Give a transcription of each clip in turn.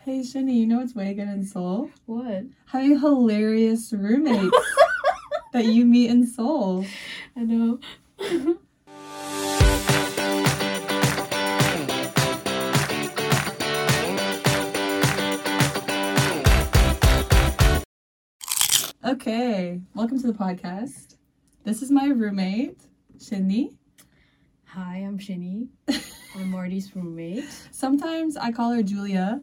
Hey, Shani, you know what's way good in Seoul? What? Having hilarious roommates that you meet in Seoul. I know. Okay, welcome to the podcast. This is my roommate, Shani. Hi, I'm Shinny. I'm Marty's roommate. Sometimes I call her Julia,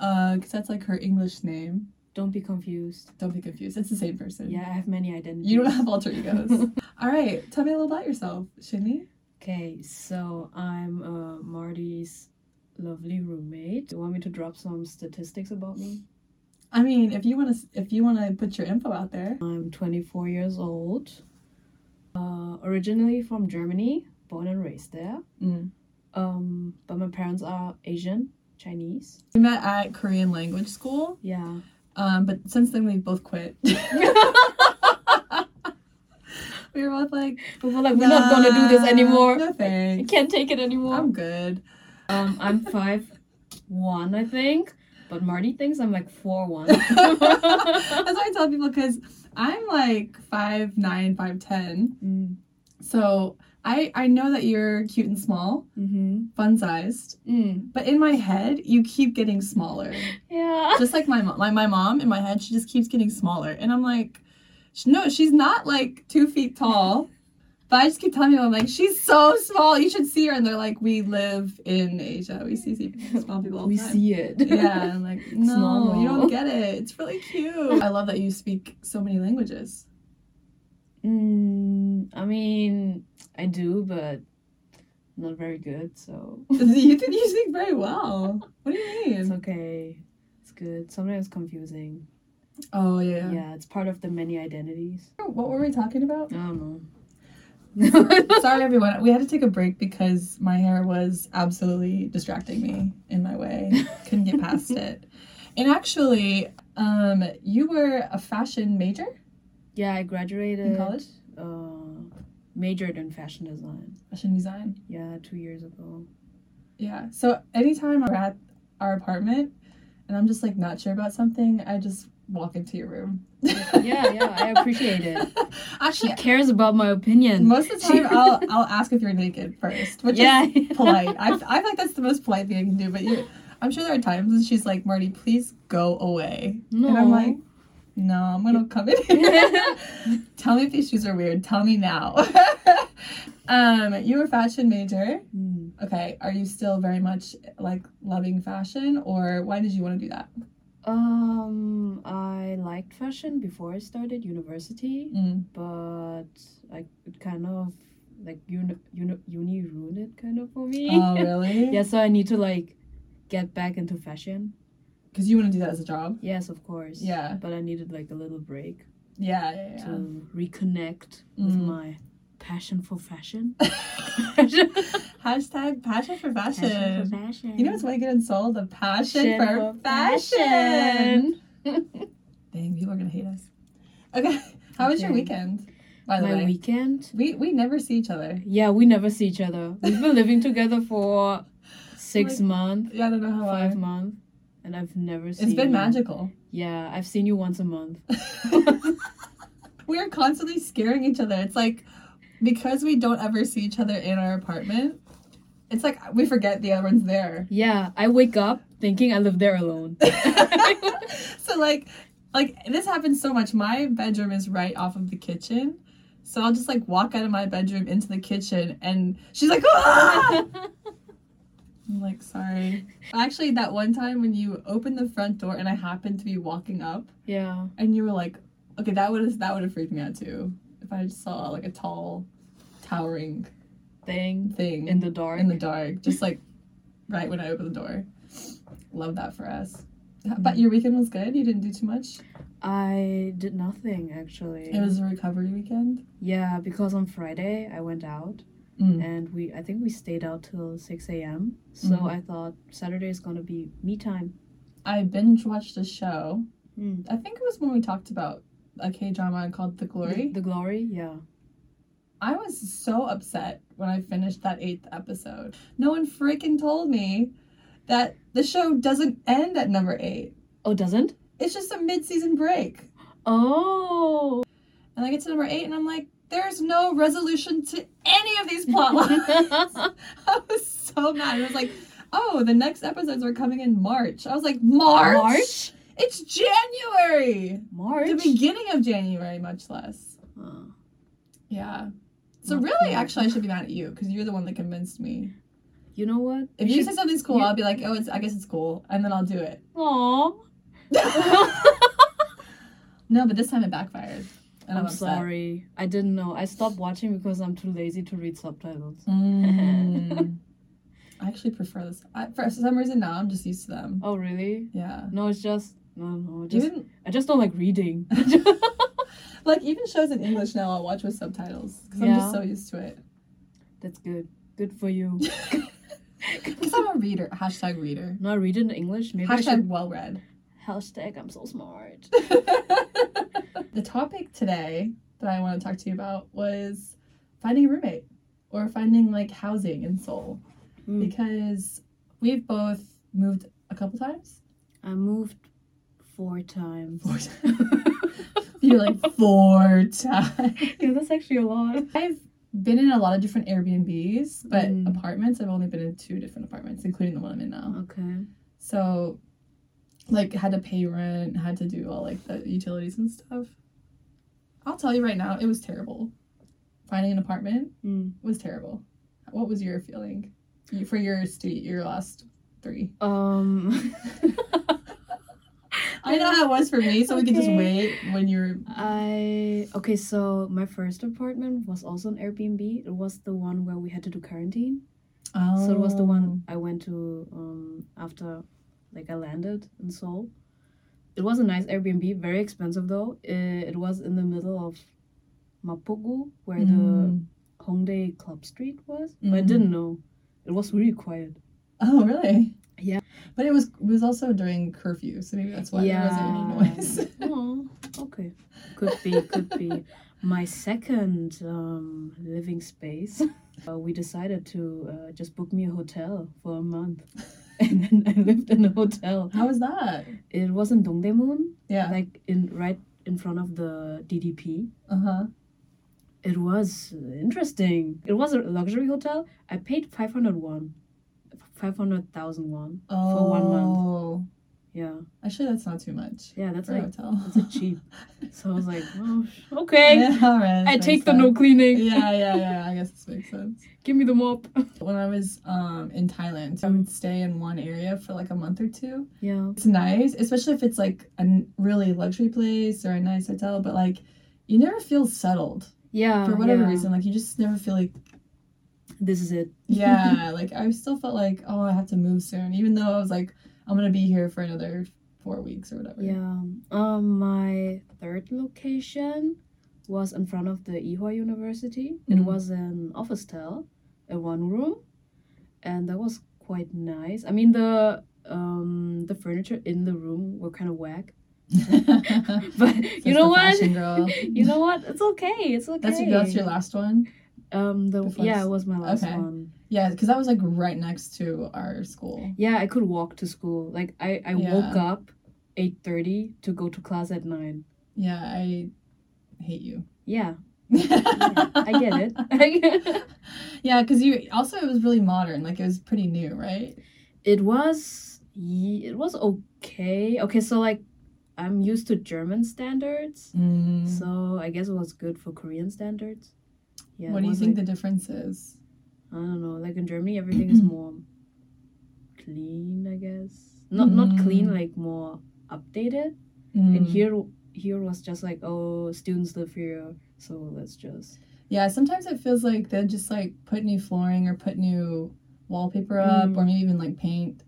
uh, because that's like her English name. Don't be confused. Don't be confused. It's the same person. Yeah, I have many identities. You don't have alter egos. All right, tell me a little about yourself, Shani. Okay, so I'm uh, Marty's lovely roommate. Do you want me to drop some statistics about me? I mean, if you want to, if you want to put your info out there. I'm 24 years old. Uh, originally from Germany, born and raised there. Mm. Um, but my parents are Asian, Chinese. We met at Korean language school, Yeah. um, but since then we both quit. we were both like, We were like, we're not gonna do this anymore. No thanks. I can't take it anymore. I'm good. Um, I'm five one, I think, but Marty thinks I'm like four one. That's why I tell people because I'm like five nine, five ten. mm, So I I know that you're cute and small, mm-hmm. fun sized, Mm. but in my head you keep getting smaller. Yeah. just like my mom. Like my mom in my head, she just keeps getting smaller, and I'm like, no, she's not like two feet tall. But I just keep telling people, I'm like, she's so small. You should see her. And they're like, we live in Asia. We see small people all the we time. see it. Yeah, and I'm like, no, Small. you don't get it. It's really cute. I love that you speak so many languages. Mm, I mean, I do, but not very good. So you think you speak very well. What do you mean? it's okay. It's good. Sometimes it's confusing. Oh yeah. Yeah. it's part of the many identities. What were we talking about? I don't know. Sorry, everyone. We had to take a break because my hair was absolutely distracting me in my way. Couldn't get past it. And actually, um, you were a fashion major Yeah, I graduated in college, Uh, majored in fashion design. fashion design. Yeah, two years ago. Yeah. So anytime we're at our apartment and I'm just like not sure about something, I just walk into your room. yeah, yeah, I appreciate it. She cares about my opinion. most of the time I'll I'll ask if you're naked first, which yeah, is polite. I, I feel like that's the most polite thing I can do. But you, I'm sure there are times when she's like, Marty, please go away. No. And I'm like, no, I'm gonna come in. Here. Tell me if these shoes are weird. Tell me now. um, you were a fashion major. Hmm. Okay, are you still very much like loving fashion, or why did you want to do that? Um, I liked fashion before I started university, Mm. but I it kind of like uni, uni, uni ruined it kind of for me. Oh, really? yeah, so I need to like get back into fashion. Because you want to do that as a job. Yes, of course. Yeah. But I needed like a little break Yeah, yeah, yeah. to reconnect with Mm. my passion for fashion. Hashtag passion for fashion. Passion for fashion. You know what's good in Seoul? The passion, Passion for, for fashion. fashion. Dang, people are gonna hate us. Okay, how was your weekend? By the my way, weekend? we we never see each other. Yeah, we never see each other. We've been living together for six Like, months, Yeah, I don't know how five I. months, and I've never seen. It's been magical. Yeah, I've seen you once a month. we are constantly scaring each other. It's like because we don't ever see each other in our apartment. It's like we forget the other one's there. Yeah, I wake up thinking I live there alone. so like like this happens so much my bedroom is right off of the kitchen so i'll just like walk out of my bedroom into the kitchen and she's like ah! I'm like sorry. Actually that one time when you opened the front door and i happened to be walking up yeah, and you were like okay that would have that would have freaked me out too if i just saw like a tall towering thing thing in the dark. in the dark just like right when i opened the door. Love that for us. But your weekend was good? You didn't do too much? I did nothing actually. It was a recovery weekend. yeah, because on Friday I went out Mm. and we I think we stayed out till six a.m. So Mhm. I thought Saturday is gonna be me time. I binge watched a show. Mm. I think it was when we talked about a K drama called The Glory. The, the glory, yeah. I was so upset when I finished that eighth episode. No one freaking told me that the show doesn't end at number eight. Oh, doesn't? It's just a mid-season break. Oh. And I get to number eight and I'm like, there's no resolution to any of these plot lines. I was so mad. I was like, oh, the next episodes are coming in March. I was like, March? March? It's January. March. The beginning of January, much less. Oh. Yeah. So Not really, cool. actually, I should be mad at you because you're the one that convinced me. You know what? If you should- say something's cool, you- I'll be like, oh, it's I guess it's cool, and then I'll do it. Aw. no, but this time it backfired. And I'm upset. sorry. I didn't know. I stopped watching because I'm too lazy to read subtitles. Mm. I actually prefer this. I, for some reason now, I'm just used to them. Oh really? Yeah. No, it's just no, no. Just Even I just don't like reading. like even shows in English now, I'll watch with subtitles because I'm just so used to it. That's good. Good for you. Because I'm a reader. Hashtag reader. no, I read in English. Maybe I Hashtag should. well read. Hashtag I'm so smart. The topic today that I want to talk to you about was finding a roommate or finding like housing in Seoul Mm. because we've both moved a couple times. I moved four times. Four times. You're like four times. yeah, that's actually a lot. I've been in a lot of different Airbnbs, but Mm. apartments, I've only been in two different apartments, including the one I'm in now. Okay. So, like, had to pay rent, had to do all like the utilities and stuff. I'll tell you right now, it was terrible. Finding an apartment Mm. was terrible. What was your feeling You- for your stu- your last three? Um. I know how it was for me, so we could just wait when you're. I okay, so my first apartment was also an Airbnb. It was the one where we had to do quarantine. Oh. So it was the one I went to um after like I landed in Seoul. It was a nice Airbnb, very expensive though. It, it was in the middle of Mapogu, where Mm. the Hongdae Club Street was. But I Mm. didn't know. It was really quiet. Oh, really? Yeah. But it was it was also during curfew, so maybe that's why there wasn't any noise. oh, okay. Could be, could be. My second um, living space, uh, we decided to uh, just book me a hotel for a month. And then I lived in a hotel. How was that? It was in Dongdaemun, Yeah. like in right in front of the DDP. Uh huh. It was interesting. It was a luxury hotel. I paid 500 won. 500,000 won. Oh. For one month. Yeah. Actually, that's not too much Yeah, that's for a like hotel. that's a cheap. So I was like, oh, okay. Yeah, all right. I take makes the no cleaning. Yeah, yeah, yeah. I guess this makes sense. Give me the mop. When I was um in Thailand, I would stay in one area for like a month or two. Yeah. It's nice, especially if it's like a really luxury place or a nice hotel. But like, you never feel settled Yeah. for whatever yeah. reason. Like, you just never feel like This is it. yeah. like I still felt like oh, I have to move soon, even though I was like I'm gonna be here for another four weeks or whatever. Yeah. Um, my third location was in front of the Ewha University. It Mhm. was an office tel, a one room, and that was quite nice. I mean the um the furniture in the room were kind of whack, but you know what? you know what? It's okay. It's okay. That's that's your last one. Um, the, yeah, it was my last Okay. one. Yeah, because that was like right next to our school. Yeah, I could walk to school. Like I, I Yeah. woke up eight thirty to go to class at nine. Yeah, I hate you. Yeah, I get it. I get it. yeah, because you also it was really modern. Like it was pretty new, right? It was it was okay. Okay, so like I'm used to German standards, Mm. so I guess it was good for Korean standards. Yeah. what do you think like- the difference is? I don't know. Like in Germany, everything is more clean. I guess not not clean, Mm. like more updated. And Mm. here here was just like oh students live here, so let's just Yeah, sometimes it feels like they'll just like put new flooring or put new wallpaper up Mm. or maybe even like paint,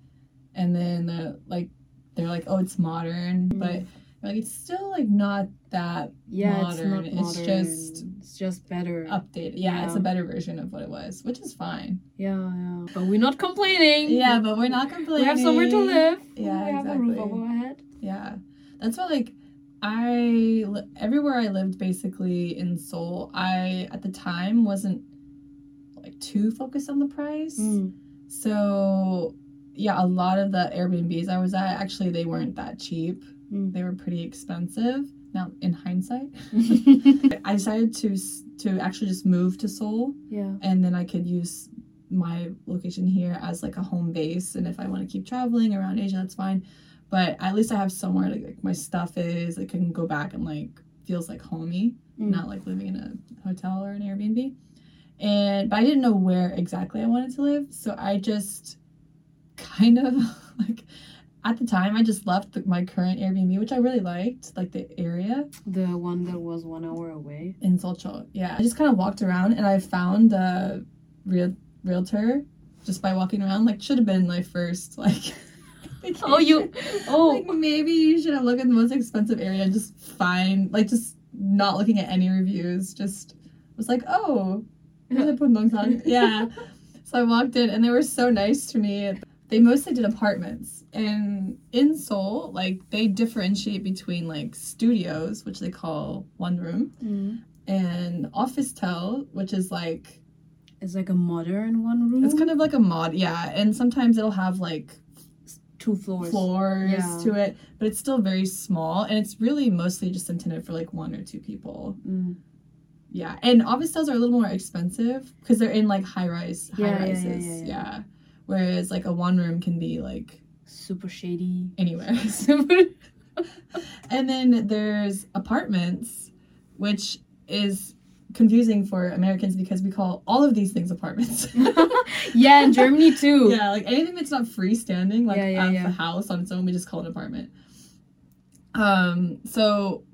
and then they're like they're like, oh, it's modern, Mm. but like it's still like not that yeah Modern. it's not modern. It's just it's just better. updated. Yeah, it's a better version of what it was, which is fine. Yeah, yeah. But we're not complaining. Yeah, but we're not complaining. we have somewhere to live. Yeah, we have a roof exactly. over our head. Yeah, that's what like I everywhere I lived basically in Seoul. I at the time wasn't like too focused on the price, Mm. so yeah, a lot of the Airbnbs I was at actually they weren't that cheap. Mm. They were pretty expensive. Now, in hindsight, I decided to to actually just move to Seoul, yeah. and then I could use my location here as like a home base. And if I want to keep traveling around Asia, that's fine. But at least I have somewhere like, like my stuff is. I can go back and like feels like homey, Mm. not like living in a hotel or an Airbnb. And but I didn't know where exactly I wanted to live, so I just kind of like at the time I just left the, my current Airbnb, which I really liked, like the area The one that was one hour away. in Seocho. Yeah, I just kind of walked around and I found a real realtor just by walking around. Like should have been my first like. Oh, you. Oh. Like maybe you should have looked at the most expensive area and just find like just not looking at any reviews. Just was like, oh, here's yeah. So I walked in and they were so nice to me. They mostly did apartments. And in Seoul, like they differentiate between like studios, which they call one room, Mm. and office tel, which is like It's like a modern one room. it's kind of like a mod, yeah. And sometimes it'll have like two floors. floors Yeah. to it, but it's still very small and it's really mostly just intended for like one or two people. Mm. Yeah, and officetels are a little more expensive because they're in like high rise, high Yeah, rises. Yeah, yeah. Whereas like a one room can be like Super shady. anywhere. Super. and then there's apartments, which is confusing for Americans because we call all of these things apartments. yeah, in Germany too. yeah, like anything that's not freestanding, like Yeah, yeah, yeah. a house on its own, we just call it an apartment. Um, so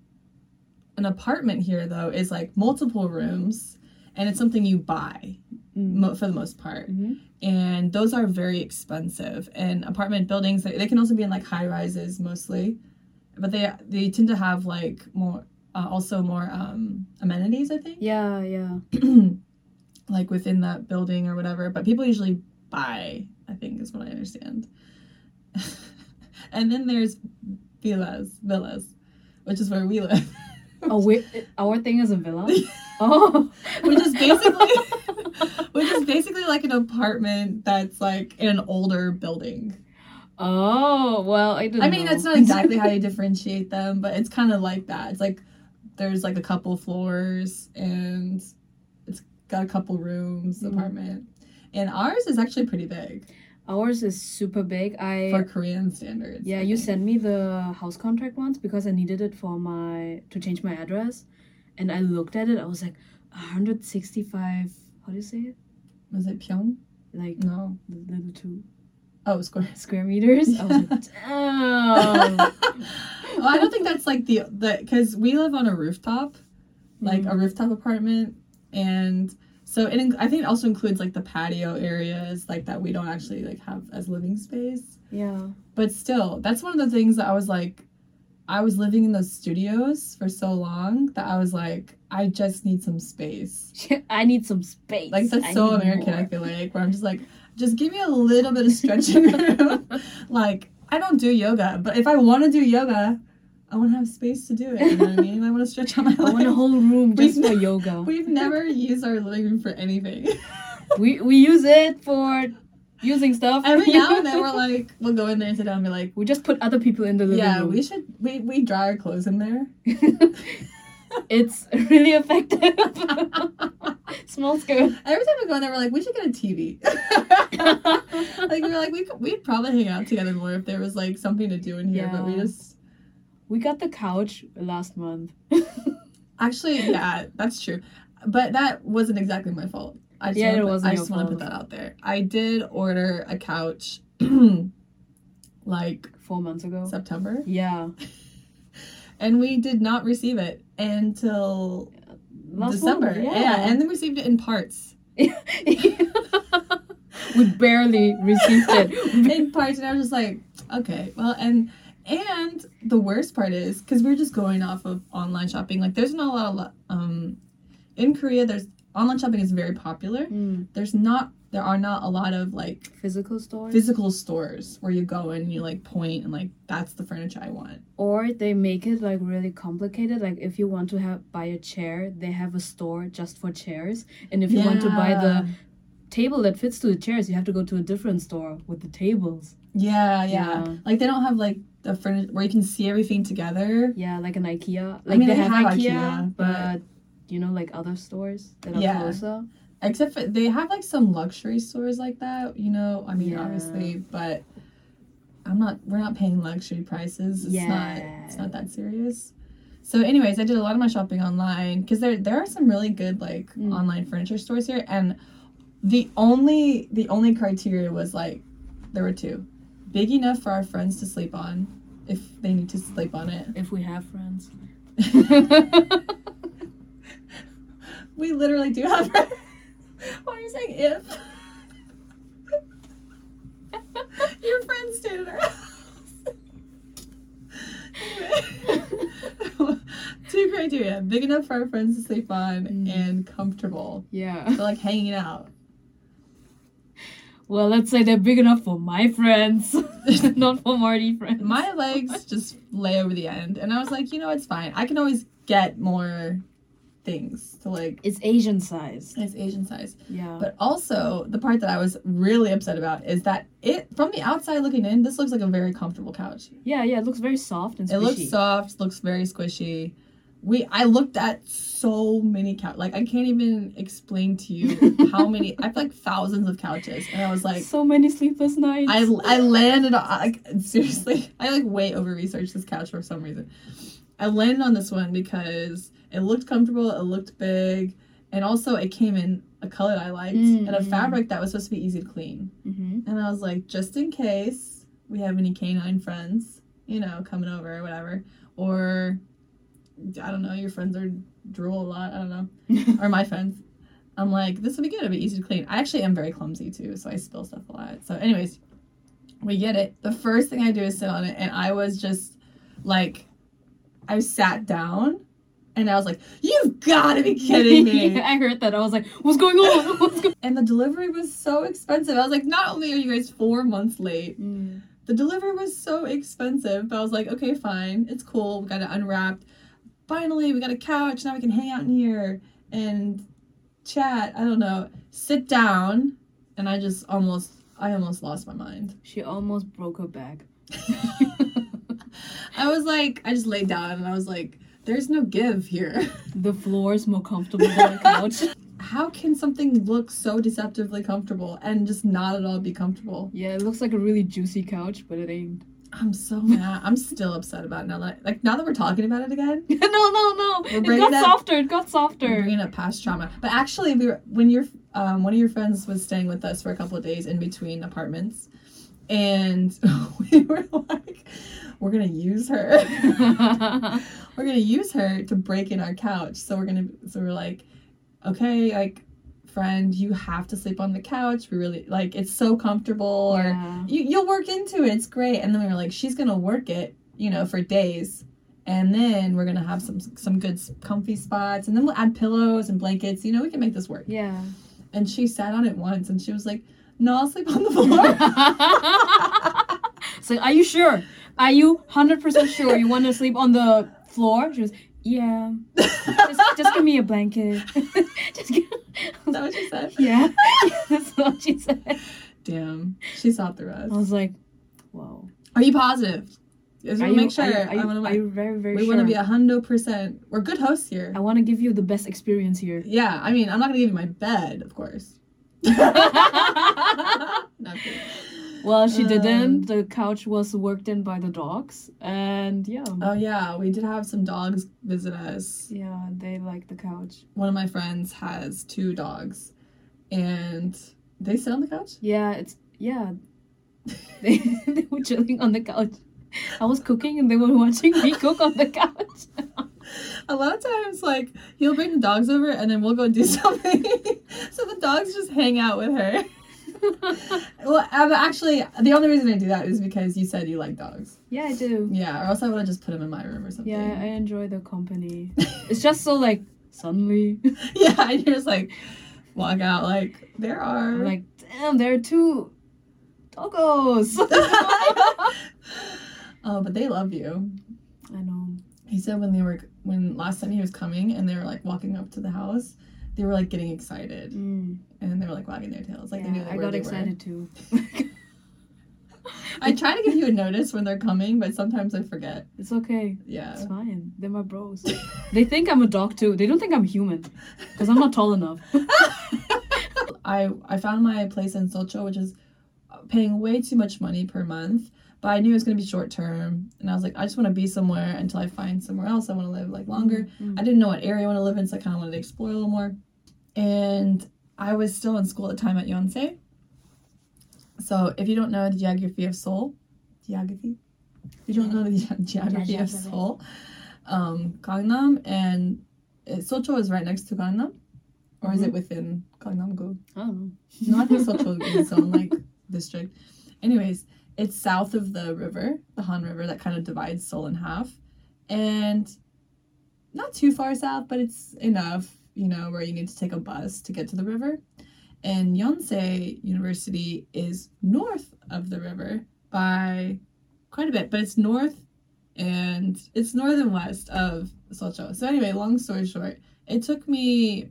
an apartment here though is like multiple rooms, and it's something you buy. Mo- for the most part, Mhm. and those are very expensive. And apartment buildings, they, they can also be in like high rises mostly, but they they tend to have like more. Uh, also more um, amenities, I think Yeah, yeah. like within that building or whatever. But people usually buy, I think is what I understand. and then there's villas, villas, which is where we live, Oh, we our thing is a villa. Oh, which is basically, which is basically like an apartment that's like in an older building. Oh, well, I don't I mean, know. that's not exactly how you differentiate them, but it's kind of like that. It's like there's like a couple floors and it's got a couple rooms, Mm. apartment. And ours is actually pretty big. Ours is super big. I for Korean standards. yeah, I you think. sent me the house contract once because I needed it for my to change my address, and I looked at it. I was like, 165. How do you say it? Was it Pyong? Like No. the little two Oh, square. square meters. I was like, damn. well, I don't think that's like the the because we live on a rooftop, like a Mm. rooftop apartment, and so it. I think it also includes like the patio areas like that we don't actually like have as living space. yeah. But still, that's one of the things that I was like, I was living in those studios for so long that I was like, I just need some space. I need some space. Like that's I so American. I feel like where I'm just like, just give me a little bit of stretching room. like I don't do yoga, but if I want to do yoga, I want to have space to do it. You know what I mean? I want to stretch out my I want a whole room We've just for ne- yoga. We've never used our living room for anything. We we use it for using stuff. Every now and then we're like, we'll go in there and sit down and be like, we just put other people in the living yeah, room. Yeah, we should we we dry our clothes in there. it's really effective. Smells good. Every time we go in there, we're like, we should get a TV. like we're like, we could, we'd probably hang out together more if there was like something to do in here, but we just We got the couch last month. actually, yeah, that's true. But that wasn't exactly my fault. I just Yeah, wanna it put- wasn't I just want to put that out there. I did order a couch, like Four months ago. September, Yeah. and we did not receive it until Last December. month, yeah, and then received it in parts. we barely received it. in parts and I was just like, okay, well, and and the worst part is because we're just going off of online shopping. Like, there's not a lot of um in Korea. There's online shopping is very popular. Mm, There's not there are not a lot of like physical stores. physical stores where you go and you like point and like that's the furniture I want. or they make it like really complicated. Like if you want to have buy a chair, they have a store just for chairs. And if you want to buy the table that fits to the chairs, you have to go to a different store with the tables. Yeah, yeah, Yeah. Like they don't have like the furniture where you can see everything together. Yeah, like an IKEA. Like I mean, they, they have, have IKEA, IKEA, but, but- you know, like other stores that are Yeah. closer. Except for they have like some luxury stores like that, you know. I mean, Yeah. obviously, but I'm not. We're not paying luxury prices. It's not. It's not that serious. So, anyways, I did a lot of my shopping online because there there are some really good like Mm. online furniture stores here, and the only the only criteria was like there were two, big enough for our friends to sleep on, if they need to sleep on it. If we have friends. We literally do have. friends. Why are you saying if? Your friends stayed at our house. Two criteria: big enough for our friends to sleep on, Mm. and comfortable. yeah. So like hanging out. Well, let's say they're big enough for my friends, not for Marty friends. My legs just lay over the end, and I was like, you know, it's fine. I can always get more things to like. It's Asian size. It's Asian size. Yeah. But also, the part that I was really upset about is that it, from the outside looking in, this looks like a very comfortable couch. yeah, yeah, it looks very soft and squishy. It looks soft, looks very squishy. We, I looked at so many couch, like I can't even explain to you how many. I have like thousands of couches, and I was like, so many sleepless nights. I, I landed on like seriously. I like way over researched this couch for some reason. I landed on this one because it looked comfortable, it looked big, and also it came in a color I liked and a fabric that was supposed to be easy to clean. hmm And I was like, just in case we have any canine friends, you know, coming over or whatever, or I don't know, your friends are drool a lot. I don't know or my friends. I'm like, this would be good. It'd be easy to clean. I actually am very clumsy too, so I spill stuff a lot. So, anyways, we get it. The first thing I do is sit on it, and I was just like, I sat down, and I was like, "You've got to be kidding me!" I heard that. I was like, what's going on? What's going and the delivery was so expensive. I was like, not only are you guys four months late, on? the delivery was so expensive. But I was like, okay, fine, it's cool. We got it unwrapped. Finally, we got a couch. Now we can hang out in here and chat. I don't know. Sit down, and I just almost, I almost lost my mind. She almost broke her back. I was like, I just laid down, and I was like, there's no give here. The floor is more comfortable than the couch. How can something look so deceptively comfortable and just not at all be comfortable? Yeah, it looks like a really juicy couch, but it ain't. I'm so mad. I'm still upset about it now that like now that we're talking about it again. no, no, no. It got up- softer. It got We're softer. bringing up past trauma. But actually, we were when your um, one of your friends was staying with us for a couple of days in between apartments, and we were like, we're gonna use her. we're gonna use her to break in our couch. So we're gonna. So we're like, okay, like, friend, you have to sleep on the couch. We really like it's so comfortable. Or you, you'll work into it. It's great. And then we were like, she's gonna work it, you know, for days. And then we're gonna have some some good comfy spots, and then we'll add pillows and blankets. You know, we can make this work. Yeah. And she sat on it once, and she was like, "No, I'll sleep on the floor." so, are you sure? Are you 100% sure you want to sleep on the floor? She was, yeah. Just, just give me a blanket. just give... Is that what she said? Yeah. That's what she said. Damn, she saw through us. I was like, whoa. Are you positive? Just Are want you, to make sure. Are you, I want are to. you very, very We sure? want to be a hundred percent. We're good hosts here. I want to give you the best experience here. Yeah, I mean, I'm not gonna give you my bed, of course. Not kidding. Well, she Um, didn't. The couch was worked in by the dogs, and yeah, Oh yeah, we did have some dogs visit us. yeah, they like the couch. One of my friends has two dogs, and they sit on the couch. Yeah, it's yeah. They, they were chilling on the couch. I was cooking, and they were watching me cook on the couch. A lot of times, like he'll bring the dogs over, and then we'll go do something. so the dogs just hang out with her. well, um, actually, the only reason I do that is because you said you like dogs. yeah, I do. Yeah, or else I would have just put them in my room or something. Yeah, I enjoy the company. It's just so like suddenly, yeah, I just like walk out like there are I'm like, damn, there are two doggos. oh, but they love you. I know. He said when they were when last time he was coming and they were like walking up to the house, they were like getting excited Mm. and they were like wagging their tails like they knew Yeah, they I where got excited too. I try to give you a notice when they're coming, but sometimes I forget. It's okay. Yeah. It's fine. They're my bros. they think I'm a dog too. They don't think I'm human because I'm not tall enough. I I found my place in Seocho, which is paying way too much money per month. But I knew it was gonna be short term, and I was like, I just want to be somewhere until I find somewhere else. I want to live like longer. Mm. I didn't know what area I want to live in, so I kind of wanted to explore a little more. And I was still in school at the time at Yonsei. So if you don't know the geography of Seoul, geography, if you don't know the ge- geography of Seoul, um, Gangnam and uh, Seocho is right next to Gangnam, or is it within Gangnam-gu? I don't know. No, I think Seocho is its own like district. Anyways, it's south of the river, the Han River, that kind of divides Seoul in half, and not too far south, but it's enough, you know, where you need to take a bus to get to the river. And Yonsei University is north of the river by quite a bit, but it's north and it's north and west of Seocho. So anyway, long story short, it took me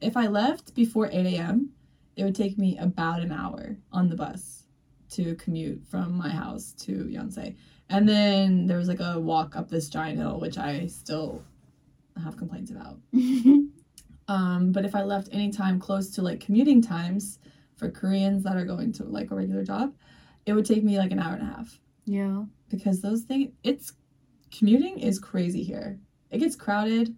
if I left before 8 a.m it would take me about an hour on the bus to commute from my house to Yonsei. And then there was like a walk up this giant hill, which I still have complaints about. Um, but if I left any time close to like commuting times for Koreans that are going to like a regular job, it would take me like an hour and a half yeah. because those things, it's commuting is crazy here. It gets crowded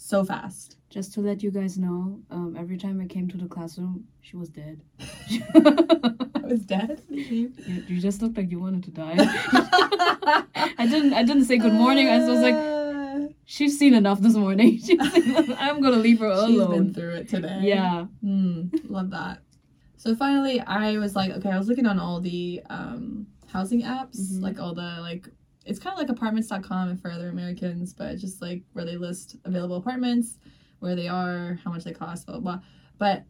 so fast. Just to let you guys know, um, every time I came to the classroom, she was dead. I was dead. you, you just looked like you wanted to die. I didn't. I didn't say good morning. I was like, she's seen enough this morning. Enough. I'm gonna leave her alone. She's been through it today. Yeah. Mm, love that. So finally, I was like, okay, I was looking on all the um, housing apps, Mhm. like all the like, it's kind of like apartments.com for other Americans, but just like where they list available apartments, where they are, how much they cost, blah blah. blah. But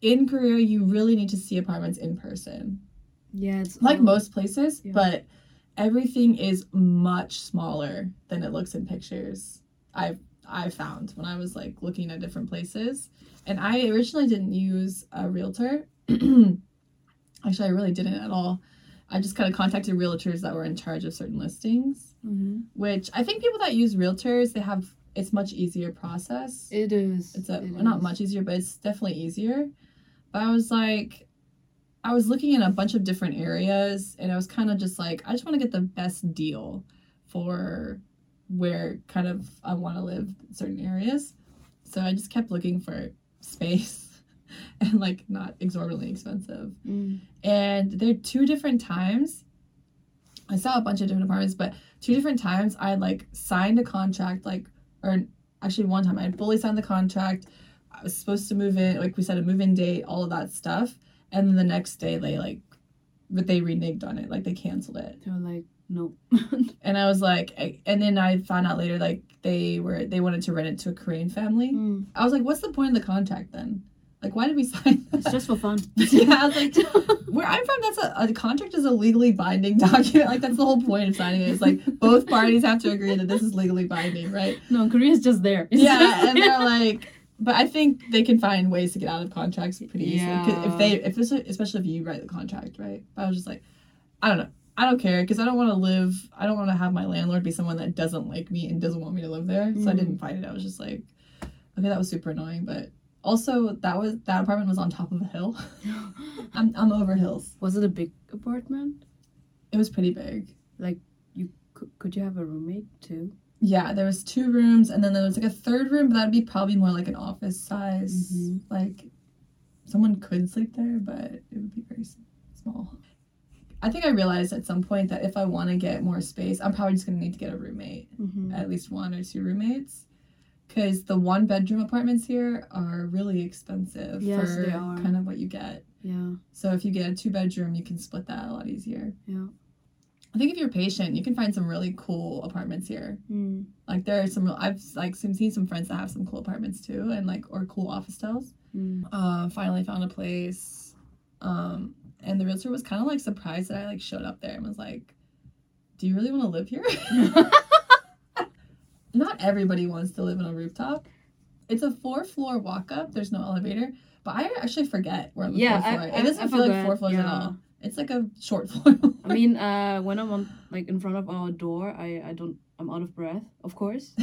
in Korea, you really need to see apartments in person, Yeah. It's like all- most places, Yeah. but everything is much smaller than it looks in pictures. I've I found when I was like looking at different places. And I originally didn't use a realtor. Actually, I really didn't at all. I just kind of contacted realtors that were in charge of certain listings, Mhm. which I think people that use realtors, they have it's much easier process. It is. It's a It well, not is. much easier, but it's definitely easier. But I was like, I was looking in a bunch of different areas, and I was kind of just like, I just want to get the best deal for where kind of I want to live in certain areas. So I just kept looking for space and like not exorbitantly expensive. Mm. And there are two different times. I saw a bunch of different apartments, but two different times I like signed a contract, like, or actually one time I had fully signed the contract. I was supposed to move in, like we said, a move in date, all of that stuff. And then the next day they like, but they reneged on it, like they canceled it. They were like, nope. And I was like, I- and then I found out later like they were they wanted to rent it to a Korean family. Mm. I was like, what's the point of the contract then? Like, why did we sign? It's that? just for fun. yeah, I was like, where I'm from, that's a, a contract is a legally binding document. Like that's the whole point of signing it. It's like both parties have to agree that this is legally binding, right? no, Korea's just there. It's yeah, just and they're like, but I think they can find ways to get out of contracts pretty easily Yeah. if they, if this, especially if you write the contract, right? But I was just like, I don't know. I don't care because I don't want to live. I don't want to have my landlord be someone that doesn't like me and doesn't want me to live there. So I Mm. didn't fight it. I was just like, okay, that was super annoying. But also, that was that apartment was on top of a hill. I'm I'm over hills. Was it a big apartment? It was pretty big. Like you could, could you have a roommate too? Yeah, there was two rooms, and then there was like a third room, but that'd be probably more like an office size. Mhm. Like someone could sleep there, but it would be very small. I think I realized at some point that if I want to get more space, I'm probably just gonna need to get a roommate, Mm-hmm. at least one or two roommates, because the one bedroom apartments here are really expensive Yes, for they are. kind of what you get. Yeah. So if you get a two bedroom, you can split that a lot easier. Yeah. I think if you're patient, you can find some really cool apartments here. Mm. Like there are some I've like seen some friends that have some cool apartments too, and like or cool officetels. Mm. Uh, finally found a place, um, and the realtor was kind of like surprised that I like showed up there and was like, "Do you really want to live here?" Not everybody wants to live on a rooftop. it's a four floor walk up. There's no elevator, but I actually forget we're on the Yeah, fourth I- floor. I- it doesn't I feel like four floors at all. It's like a short floor. I mean, uh, when I'm on like in front of our door, I I don't I'm out of breath, of course.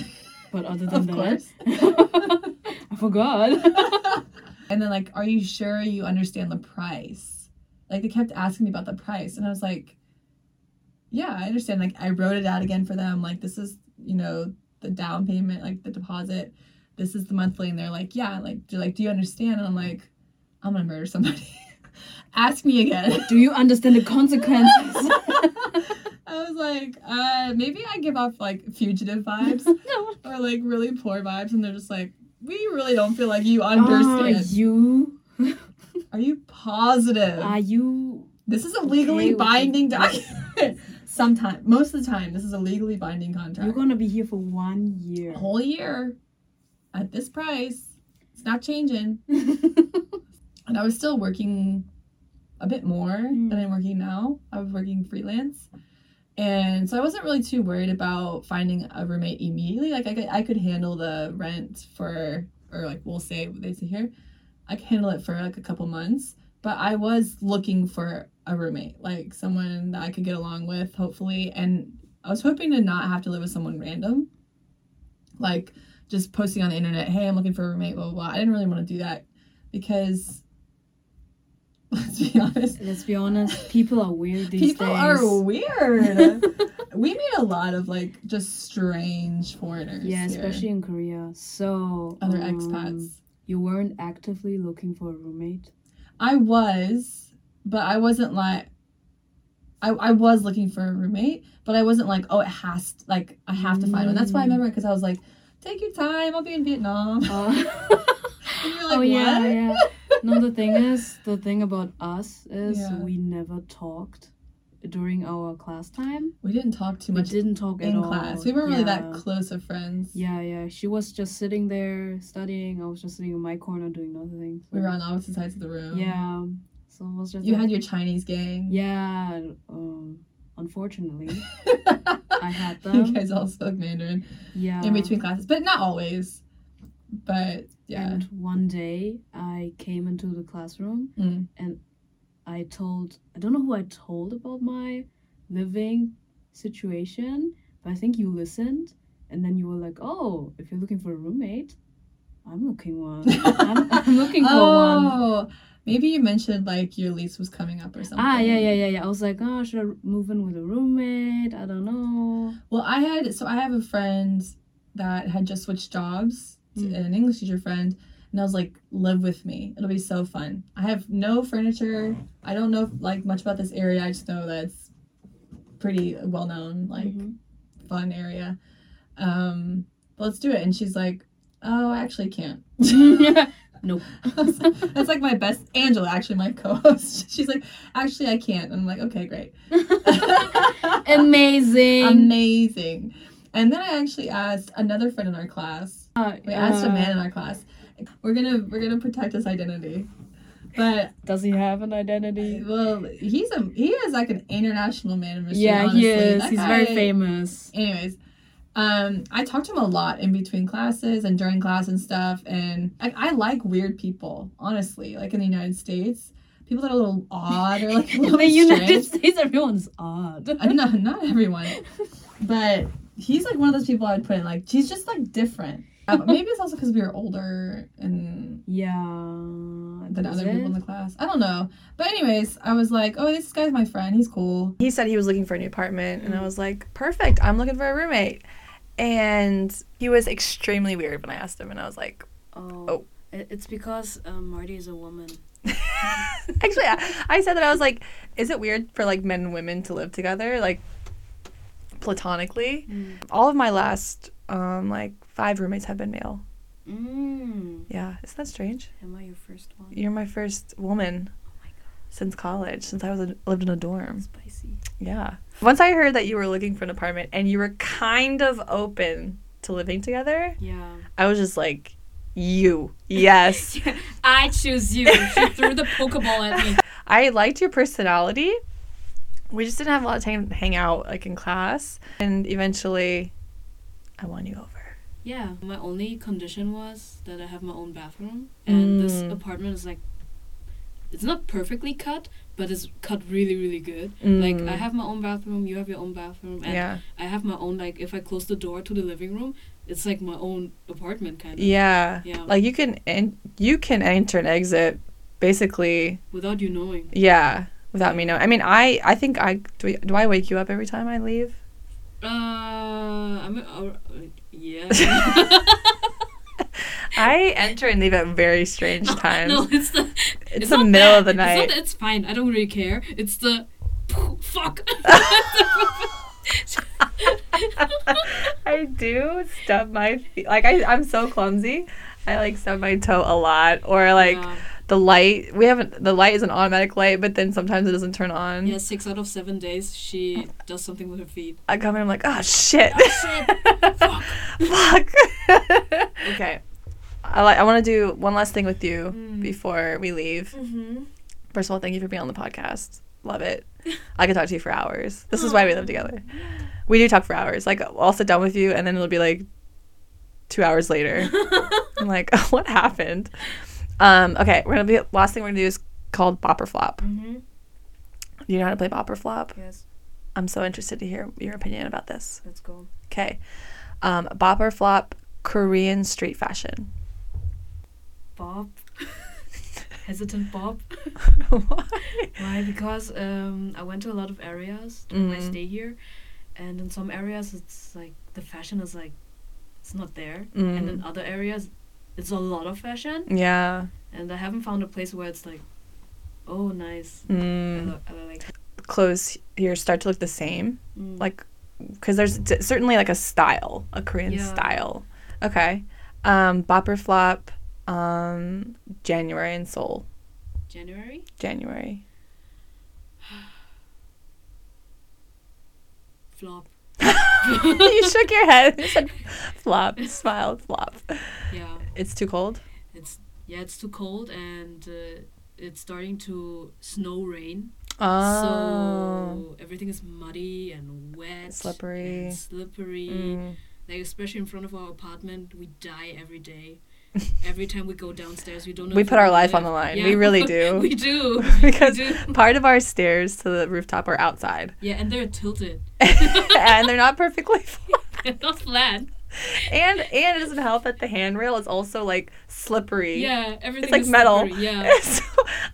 But other than that. I forgot. and then like, are you sure you understand the price? Like they kept asking me about the price, and I was like, yeah, I understand. Like I wrote it out again for them. Like this is you know the down payment, like the deposit. This is the monthly, and they're like, yeah, like do like do you understand? And I'm like, I'm gonna murder somebody. Ask me again. Do you understand the consequences? I was like, uh, maybe I give off like fugitive vibes no. or like really poor vibes, and they're just like, we really don't feel like you Are understand. you? Are you positive? Are you? this is a legally okay binding document. Sometime, most of the time, this is a legally binding contract. You're gonna be here for one year. A whole year at this price. It's not changing. And I was still working a bit more Mm. than I'm working now. I was working freelance. And so I wasn't really too worried about finding a roommate immediately. Like I could, I could handle the rent for, or like we'll say what they say here, I could handle it for like a couple months. But I was looking for a roommate, like someone that I could get along with, hopefully. And I was hoping to not have to live with someone random. Like just posting on the internet, hey, I'm looking for a roommate, blah, blah, blah. I didn't really want to do that because, let's be honest, Let's be honest. People are weird these people days. are weird. we meet a lot of like just strange foreigners. yeah, here. especially in Korea. So other um, expats. You weren't actively looking for a roommate. I was, but I wasn't like. I, I was looking for a roommate, but I wasn't like, oh, it has to, like I have to find one. That's why I Mm. remember because I was like, take your time. I'll be in Vietnam. Uh, like, oh yeah, what? yeah. No, the thing is, the thing about us is Yeah. we never talked during our class time. We didn't talk too much. We didn't talk in all. class. We weren't really that close of friends. Yeah, yeah. She was just sitting there studying. I was just sitting in my corner doing nothing. We were on opposite sides of the room. Yeah. So it was just. You like- had your Chinese gang. Yeah. Um, unfortunately, I had you guys all spoke Mandarin Yeah. in between classes, but not always. But yeah. And one day I came into the classroom Mm. and I told, I don't know who I told about my living situation, but I think you listened. And then you were like, oh, if you're looking for a roommate, I'm looking one. I'm, I'm looking for one. oh, maybe you mentioned like your lease was coming up or something. Ah, yeah, yeah, yeah, yeah. I was like, oh, should I move in with a roommate? I don't know. Well, I had so I have a friend that had just switched jobs, Mm. an English teacher friend, and I was like, "Live with me. It'll be so fun." I have no furniture. I don't know like much about this area. I just know that it's pretty well known, like Mhm. fun area. Um, let's do it. And she's like, "Oh, I actually can't." nope. That's like my best Angela, actually my co-host. She's like, actually I can't. And I'm like, okay, great. Amazing. Amazing. And then I actually asked another friend in our class. We asked a Uh, man in our class. We're gonna we're gonna protect his identity. But Does he have an identity? well, he's a he is like an international man of mystery. Yeah, honestly. he is. That He's very famous. anyways um i talked to him a lot in between classes and during class and stuff and I, I like weird people honestly like in the united states people that are a little odd or like a In little the United. States, everyone's odd. Uh, no not everyone but he's like one of those people i would put in like he's just like different Uh, maybe it's also because we were older and Yeah. than is other people in the class. I don't know. But anyways, I was like, oh, this guy's my friend. He's cool. He said he was looking for a new apartment, and I Mm. was like, perfect. I'm looking for a roommate. And he was extremely weird when I asked him, and I was like, Oh. Oh. It's because um, Marty is a woman. actually, I, I said that I was like, is it weird for like men and women to live together, like platonically? All of my last um like five roommates have been male. Mm. Yeah, isn't that strange? Am I your first one? You're my first woman Oh my since college, since I was a, lived in a dorm. spicy. Yeah. Once I heard that you were looking for an apartment and you were kind of open to living together, Yeah. I was just like, you. Yes. I choose you. She threw the Pokeball at me. I liked your personality. We just didn't have a lot of time to hang out like in class. And eventually I won you over. Yeah, my only condition was that I have my own bathroom, and this Mm. apartment is like, it's not perfectly cut, but it's cut really, really good. Like I Mm. have my own bathroom, you have your own bathroom, and yeah. I have my own. Like if I close the door to the living room, it's like my own apartment kind of. Yeah. Yeah. Like you can en- you can enter and exit basically Without you knowing. yeah without me knowing. I mean I I think I do, do I wake you up every time I leave? Uh, I'm. Uh, yeah. I enter and leave at very strange times. no, it's the. it's, the middle that. of the It's, not night. it's fine. I don't really care. It's the. Fuck. I do stub my feet. Like I, I'm so clumsy. I like stub my toe a lot, or like Yeah. The light. We haven't. The light is an automatic light, but then sometimes it doesn't turn on. Yeah, six out of seven days she does something with her feet. I come in. I'm like, oh shit. Fuck. Fuck. okay. I like. I want to do one last thing with you Mm. before we leave. Mm-hmm. First of all, thank you for being on the podcast. Love it. I could talk to you for hours. This is why we live together. We do talk for hours. Like I'll sit down with you, and then it'll be like two hours later. I'm like, what happened? Um, okay, we're gonna be last thing we're gonna do is called Bop or Flop. mm-hmm. Do you know how to play Bop or Flop? Yes, I'm so interested to hear your opinion about this. let's go. Okay, um, Bop or Flop, Korean street fashion. Bop. Hesitant Bop. Why? Why? Because um, I went to a lot of areas during my Mm. stay here, and in some areas it's like the fashion is like it's not there, Mm. and in other areas it's a lot of fashion, Yeah. and I haven't found a place where it's like, oh nice. I, Mm. lo- I like. Clothes here start to look the same. Mm. like because there's d- certainly like a style a korean Yeah. style okay um bop or flop um january in seoul January. january Flop. you shook your head you said flop smiled flop Yeah. it's too cold It's yeah, it's too cold and uh, it's starting to snow rain. oh So everything is muddy and wet, Slippery. and slippery. Mm. Like especially in front of our apartment, we die every day. Every time we go downstairs, we don't know. we put our life on the line Yeah. we really do we do because we do. part of our stairs to the rooftop are outside Yeah, and they're tilted. and they're not perfectly flat. they're not flat. and and it doesn't help that the handrail is also like slippery Yeah, everything. It's like is metal. slippery, Yeah. so,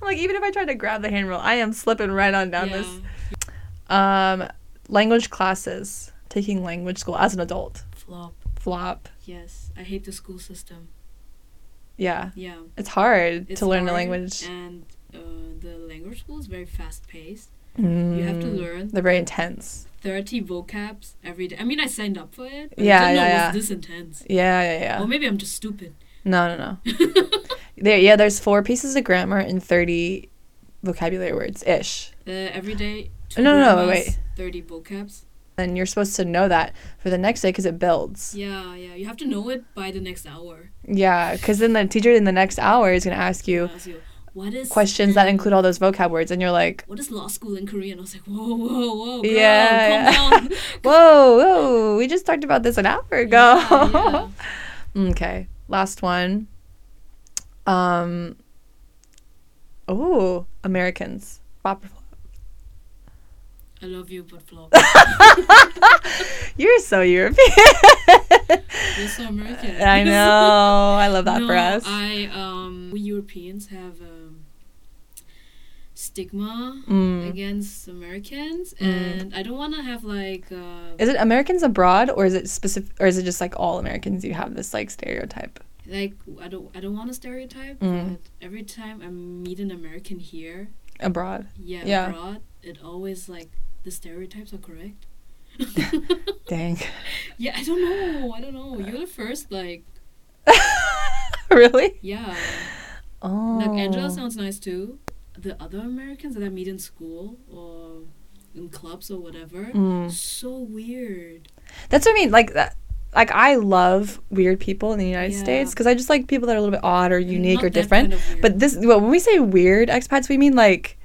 I'm like, even if I try to grab the handrail, I am slipping right on down yeah. this. Um, language classes, taking language school as an adult. Flop. Flop. Yes, I hate the school system. Yeah, Yeah. it's hard It's to learn a language. and uh, the language school is very fast paced. Mm. You have to learn They're very intense. 30 vocabs every day. I mean, I signed up for it. Yeah, I didn't know yeah, it yeah. was this intense. Yeah, yeah, yeah. Or maybe I'm just stupid. No, no, no. There, yeah. There's four pieces of grammar and thirty vocabulary words ish. uh, every day. two No, no, no, wait. 30 vocabs. And you're supposed to know that for the next day because it builds. Yeah, yeah. You have to know it by the next hour. Yeah, because then the teacher in the next hour is gonna ask you Ask you, what is questions that include all those vocab words, and you're like, What is law school in Korean? I was like, whoa, whoa, whoa, girl, Yeah, calm yeah. down. Whoa, whoa, we just talked about this an hour ago. Yeah, okay, last one. Um. Oh, Americans. Bop or flop. I love you, but flop. You're so European. You're so American. I know. I love that no, for us. I um we Europeans have um stigma Mm. against Americans Mm. and I don't want to have like uh Is it Americans abroad, or is it specific, or is it just like all Americans? You have this like stereotype. like I don't I don't want to stereotype Mm. but every time I meet an American here Abroad. yeah, Yeah. abroad it always like the stereotypes are correct Dang. yeah I don't know I don't know you're the first like really? yeah Oh. like Angela sounds nice too the other Americans that I meet in school or in clubs or whatever Mm. so weird That's what I mean. Like that. Like I love weird people in the United Yeah. States because I just like people that are a little bit odd or unique Not or different. kind of. But this, well, when we say weird expats, we mean like,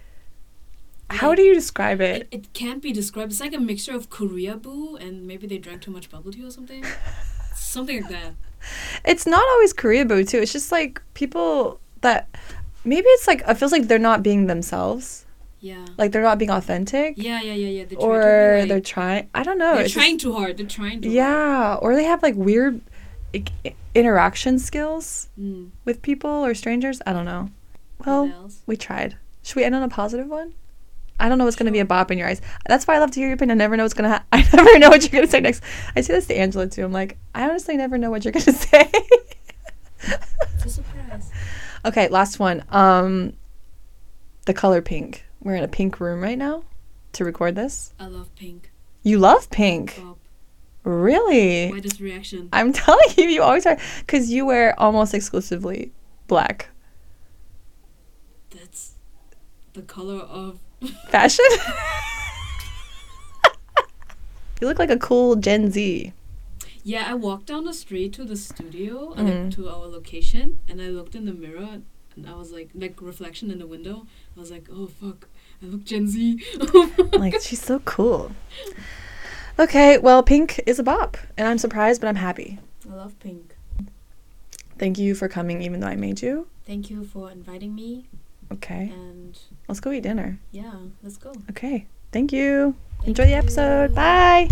how Like- do you describe it? it, it can't be described. It's like a mixture of Koreaboo and maybe they drank too much bubble tea or something. Something like that. It's not always Koreaboo too. It's just like people that maybe it's like it feels like they're not being themselves. Yeah. Like they're not being authentic. Yeah, yeah, yeah, yeah. They try Or be they're trying I don't know. they're it's just- trying too hard. They're trying too hard. Yeah, or they have like weird like, i- interaction skills Mm. with people or strangers. I don't know. Well, we tried. Should we end on a positive one? I don't know what's gonna be a bop in your eyes. That's why I love to hear your opinion. I never know what's gonna. Ha- I never know what you're gonna say next. I say this to Angela too. I'm like, I honestly never know what you're gonna say. It's a surprise. okay, last one. Um, the color pink. We're in a pink room right now to record this. I love pink. You love pink, Bop. really? Why this reaction? I'm telling you, you always are, because you wear almost exclusively black That's the color of. Fashion. you look like a cool Gen Z. Yeah, I walked down the street to the studio, uh, Mhm. like, to our location, and I looked in the mirror, and I was like, like reflection in the window. I was like, oh fuck, I look Gen Z. Like she's so cool. Okay, well, pink is a bop, and I'm surprised, but I'm happy. I love pink. Thank you for coming, even though I made you. Thank you for inviting me, Okay, and let's go eat dinner. yeah, let's go. Okay, thank you. Thank Enjoy the episode. you. Bye.